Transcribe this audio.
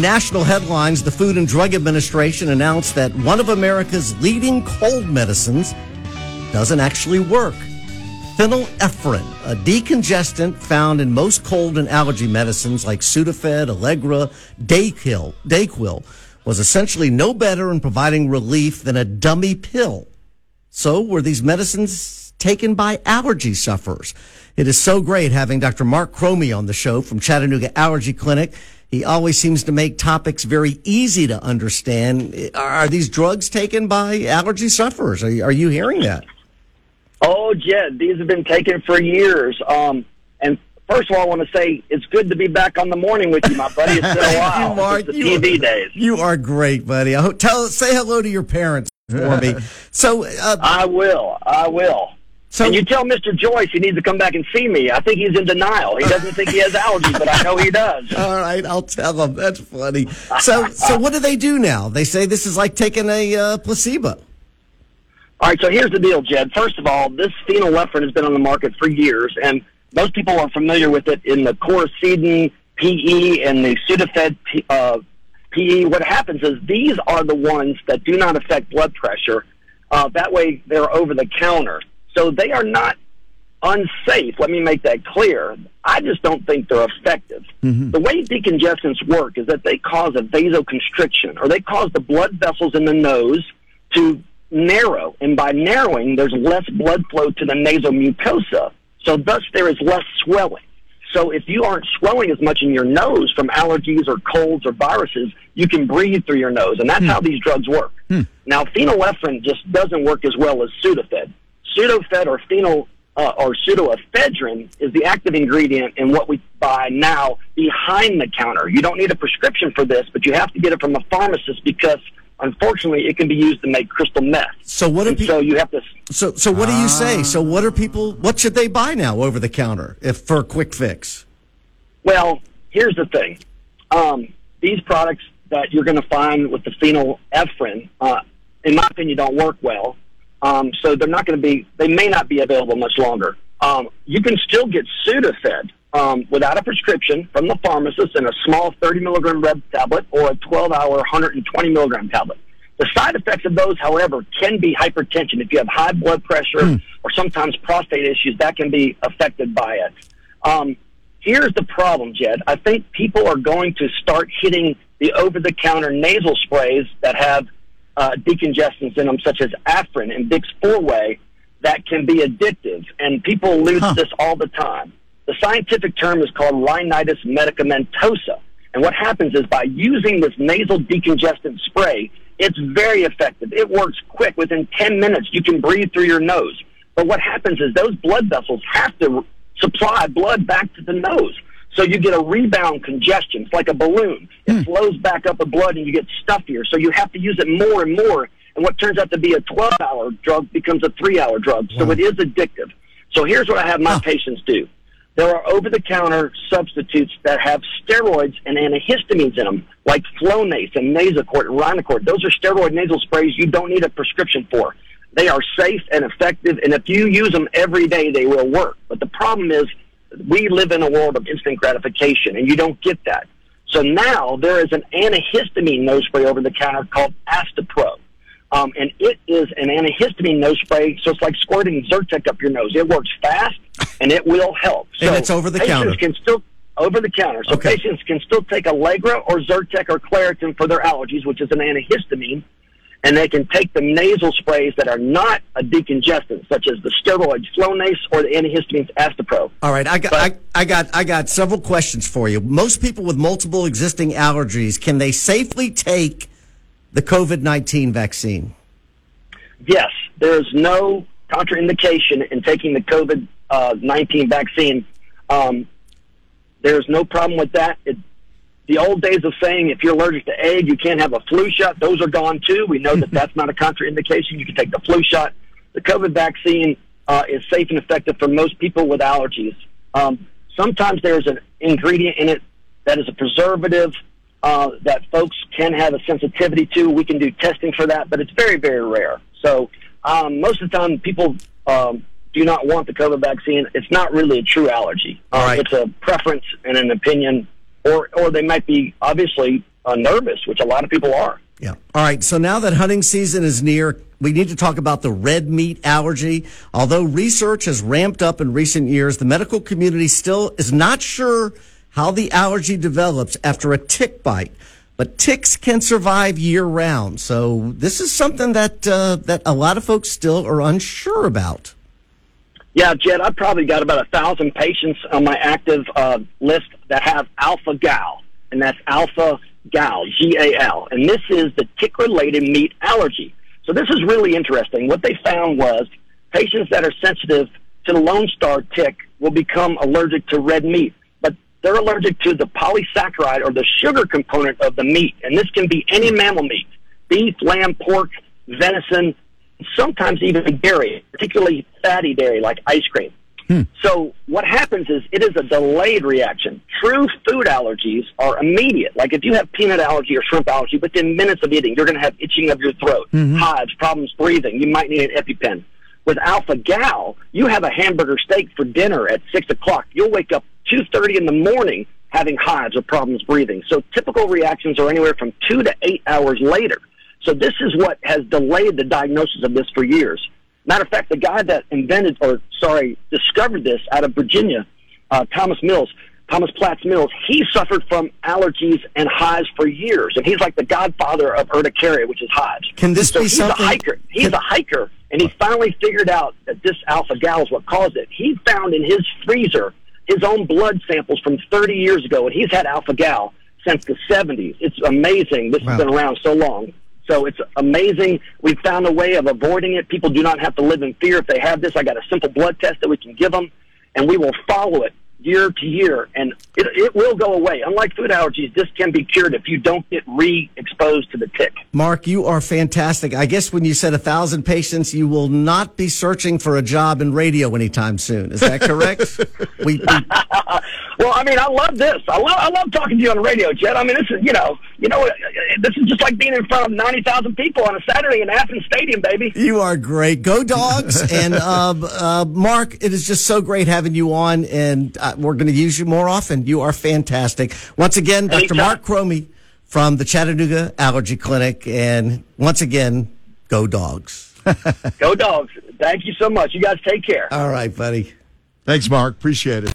National headlines The Food and Drug Administration announced that one of America's leading cold medicines doesn't actually work. Phenylephrine, a decongestant found in most cold and allergy medicines like Sudafed, Allegra, Dayquil, Dayquil, was essentially no better in providing relief than a dummy pill. So were these medicines taken by allergy sufferers? It is so great having Dr. Marc Cromie on the show from Chattanooga Allergy Clinic. He always seems to make topics very easy to understand. Are these drugs taken by allergy sufferers? Are you, are you hearing that? Oh, Jed, these have been taken for years. Um, and first of all, I want to say it's good to be back on the morning with you, my buddy. It's been a while. you, Marc, the you TV are, days. You are great, buddy. I hope, tell, say hello to your parents for me. So, uh, I will. I will. So- and you tell Mr. Joyce he needs to come back and see me. I think he's in denial. He doesn't think he has allergies, but I know he does. all right, I'll tell him. That's funny. So, so what do they do now? They say this is like taking a uh, placebo. All right, so here's the deal, Jed. First of all, this phenylephrine has been on the market for years, and most people are familiar with it in the Coricidin PE and the Sudafed uh, PE. What happens is these are the ones that do not affect blood pressure. Uh, that way, they're over the counter. So they are not unsafe. Let me make that clear. I just don't think they're effective. Mm-hmm. The way decongestants work is that they cause a vasoconstriction, or they cause the blood vessels in the nose to narrow, and by narrowing, there's less blood flow to the nasal mucosa. So thus, there is less swelling. So if you aren't swelling as much in your nose from allergies or colds or viruses, you can breathe through your nose, and that's hmm. how these drugs work. Hmm. Now, phenylephrine just doesn't work as well as Sudafed. Sudafed or phenyl uh, or pseudoephedrine is the active ingredient in what we buy now behind the counter. You don't need a prescription for this, but you have to get it from a pharmacist because unfortunately it can be used to make crystal meth. So what do And pe- so you have to So, so what do you say? So, what are people? What should they buy now over the counter if for a quick fix? Well, here's the thing. Um, these products that you're going to find with the phenylephrine, uh, in my opinion, don't work well. Um, so they're not going to be, they may not be available much longer. Um, you can still get Sudafed um, without a prescription from the pharmacist in a small 30 milligram red tablet or a 12 hour 120 milligram tablet. The side effects of those, however, can be hypertension. If you have high blood pressure or sometimes prostate issues, that can be affected by it. Um, here's the problem, Jed. I think people are going to start hitting the over-the-counter nasal sprays that have uh, decongestants in them, such as Afrin and Vicks Four-Way, that can be addictive, and people lose this all the time. The scientific term is called rhinitis medicamentosa, and what happens is by using this nasal decongestant spray, it's very effective. It works quick. Within 10 minutes, you can breathe through your nose. But what happens is those blood vessels have to supply blood back to the nose. So you get a rebound congestion. It's like a balloon. It hmm. flows back up the blood and you get stuffier. So you have to use it more and more. And what turns out to be a 12 hour drug becomes a three hour drug. So it is addictive. So here's what I have my patients do. There are over the counter substitutes that have steroids and antihistamines in them, like Flonase and Nasacort and Rhinocort. Those are steroid nasal sprays you don't need a prescription for. They are safe and effective, and if you use them every day, they will work. But the problem is, we live in a world of instant gratification, and you don't get that. So now there is an antihistamine nose spray over the counter called Astepro. Um, and it is an antihistamine nose spray, so it's like squirting Zyrtec up your nose. It works fast, and it will help. So And it's over the patients counter. can still over the counter. So Okay. patients can still take Allegra or Zyrtec or Claritin for their allergies, which is an antihistamine, and they can take the nasal sprays that are not a decongestant, such as the steroids Flonase or the antihistamines Astepro. All right, I got, But- I, I got, I got several questions for you. Most people with multiple existing allergies can they safely take the COVID nineteen vaccine? Yes, there is no contraindication in taking the COVID uh, 19 vaccine. Um, there's no problem with that. It, the old days of saying if you're allergic to egg, you can't have a flu shot, those are gone too. We know that that's not a contraindication. You can take the flu shot. The COVID vaccine uh, is safe and effective for most people with allergies. Um, sometimes there's an ingredient in it that is a preservative uh, that folks can have a sensitivity to. We can do testing for that, but it's very, very rare. So um, most of the time, people um, do not want the COVID vaccine. It's not really a true allergy. All Uh. It's a preference and an opinion, or or they might be obviously uh, nervous, which a lot of people are. Yeah. All right. So now that hunting season is near, we need to talk about the red meat allergy. Although research has ramped up in recent years, the medical community still is not sure how the allergy develops after a tick bite. But ticks can survive year round. So this is something that uh, that a lot of folks still are unsure about. Yeah, Jed, I've probably got about a thousand patients on my active uh, list that have alpha gal, and that's alpha gal, G A L, and this is the tick-related meat allergy. So this is really interesting. What they found was patients that are sensitive to the Lone Star tick will become allergic to red meat, but they're allergic to the polysaccharide or the sugar component of the meat, and this can be any mammal meat: beef, lamb, pork, venison, sometimes even dairy, particularly fatty dairy like ice cream. Hmm. So what happens is it is a delayed reaction. True food allergies are immediate. Like if you have peanut allergy or shrimp allergy, within minutes of eating, you're going to have itching of your throat, mm-hmm. hives, problems breathing. You might need an EpiPen. With alpha gal, you have a hamburger steak for dinner at six o'clock. You'll wake up two thirty in the morning having hives or problems breathing. So typical reactions are anywhere from two to eight hours later. So this is what has delayed the diagnosis of this for years. Matter of fact, the guy that invented, or sorry, discovered this out of Virginia, uh, Thomas Mills, Thomas Platts Mills, he suffered from allergies and hives for years, and he's like the godfather of urticaria, which is hives. Can this so be he's something? a hiker. He's Can... a hiker, and he finally figured out that this alpha gal is what caused it. He found in his freezer his own blood samples from 30 years ago, and he's had alpha gal since the 70s. It's amazing. This wow. has been around so long. So it's amazing. We've found a way of avoiding it. People do not have to live in fear if they have this. I got a simple blood test that we can give them, and we will follow it year to year, and it, it will go away. Unlike food allergies, this can be cured if you don't get re-exposed to the tick. Marc, you are fantastic. I guess when you said a thousand patients, you will not be searching for a job in radio anytime soon. Is that correct? we, we... well, I mean, I love this. I love, I love talking to you on the radio, Jed. I mean, this is, you know, you know, this is just like being in front of 90,000 people on a Saturday in Athens Stadium, baby. You are great. Go dogs. and, uh, uh, Marc, it is just so great having you on and, uh, we're going to use you more often. You are fantastic. Once again, Dr. Anytime. Marc Cromie from the Chattanooga Allergy Clinic. And once again, go dogs. go dogs. Thank you so much. You guys take care. All right, buddy. Thanks, Marc. Appreciate it.